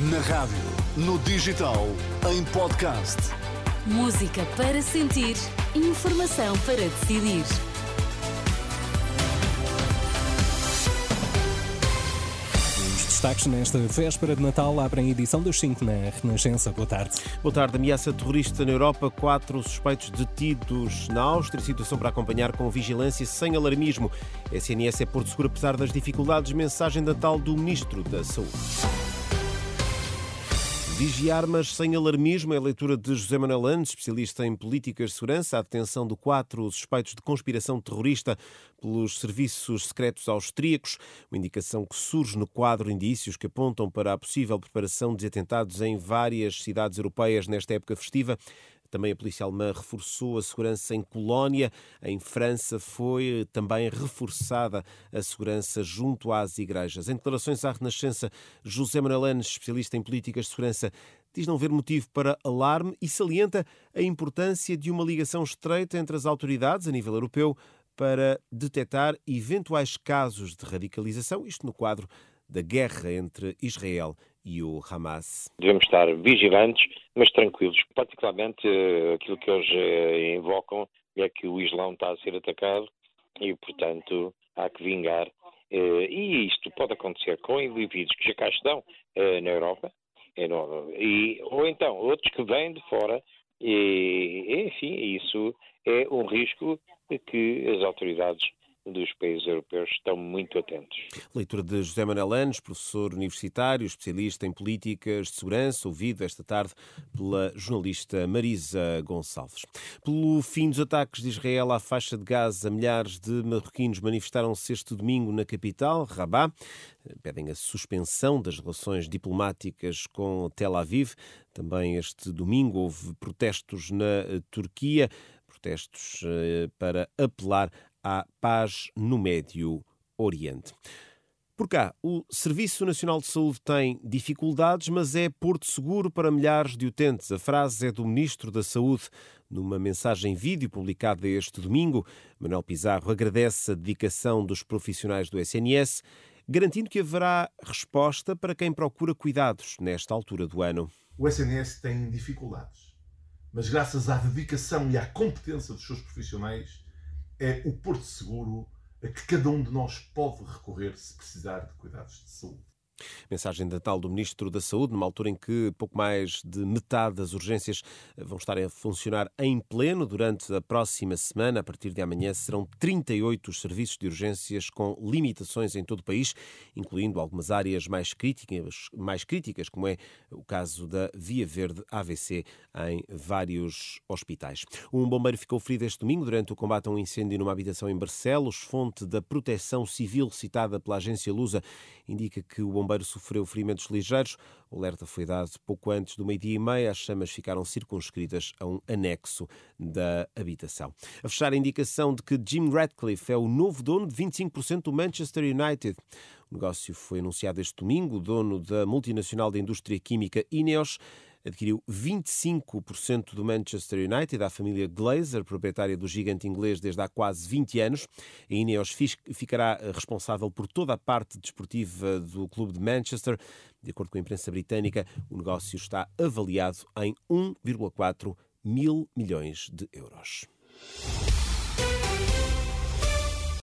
Na rádio, no digital, em podcast. Música para sentir, informação para decidir. Os destaques nesta véspera de Natal abrem a edição dos 5 na Renascença. Boa tarde. Boa tarde. Ameaça terrorista na Europa. Quatro suspeitos detidos na Áustria. Situação para acompanhar com vigilância sem alarmismo. SNS é Porto Seguro apesar das dificuldades. Mensagem de Natal do Ministro da Saúde. Vigiar, mas sem alarmismo, é a leitura de José Manuel Andes, especialista em políticas de segurança, a detenção de quatro suspeitos de conspiração terrorista pelos serviços secretos austríacos, uma indicação que surge no quadro indícios que apontam para a possível preparação de atentados em várias cidades europeias nesta época festiva. Também a polícia alemã reforçou a segurança em Colónia. Em França foi também reforçada a segurança junto às igrejas. Em declarações à Renascença, José Manuel Anes, especialista em políticas de segurança, diz não ver motivo para alarme e salienta a importância de uma ligação estreita entre as autoridades a nível europeu para detectar eventuais casos de radicalização, isto no quadro da guerra entre Israel e o Hamas. Devemos estar vigilantes, mas tranquilos. Particularmente eh, aquilo que eles eh, invocam é que o Islão está a ser atacado e, portanto, há que vingar. Eh, e isto pode acontecer com indivíduos que já cá estão na Europa, e, ou então outros que vêm de fora, e, enfim, isso é um risco que as autoridades dos países europeus estão muito atentos. Leitura de José Manuel Anos, professor universitário, especialista em políticas de segurança, ouvido esta tarde pela jornalista Marisa Gonçalves. Pelo fim dos ataques de Israel à faixa de Gaza, milhares de marroquinos manifestaram-se este domingo na capital, Rabat. Pedem a suspensão das relações diplomáticas com Tel Aviv. Também este domingo houve protestos na Turquia protestos eh, para apelar à paz no Médio Oriente. Por cá, o Serviço Nacional de Saúde tem dificuldades, mas é porto seguro para milhares de utentes. A frase é do Ministro da Saúde. Numa mensagem vídeo publicada este domingo, Manuel Pizarro agradece a dedicação dos profissionais do SNS, garantindo que haverá resposta para quem procura cuidados nesta altura do ano. O SNS tem dificuldades, mas graças à dedicação e à competência dos seus profissionais, é o porto seguro a que cada um de nós pode recorrer se precisar de cuidados de saúde. Mensagem de Natal do Ministro da Saúde, numa altura em que pouco mais de metade das urgências vão estar a funcionar em pleno durante a próxima semana. A partir de amanhã serão 38 os serviços de urgências com limitações em todo o país, incluindo algumas áreas mais críticas, mais críticas como é o caso da Via Verde AVC em vários hospitais. Um bombeiro ficou ferido este domingo durante o combate a um incêndio numa habitação em Barcelos. Fonte da Proteção Civil citada pela agência Lusa indica que o bombeiro bombeiro sofreu ferimentos ligeiros. O alerta foi dado pouco antes do meio-dia e meia. As chamas ficaram circunscritas a um anexo da habitação. A fechar a indicação de que Jim Ratcliffe é o novo dono de 25% do Manchester United. O negócio foi anunciado este domingo. O dono da multinacional da indústria química Ineos adquiriu 25% do Manchester United, a família Glazer, proprietária do gigante inglês desde há quase 20 anos. A Ineos ficará responsável por toda a parte desportiva do clube de Manchester. De acordo com a imprensa britânica, o negócio está avaliado em 1,4 mil milhões de euros.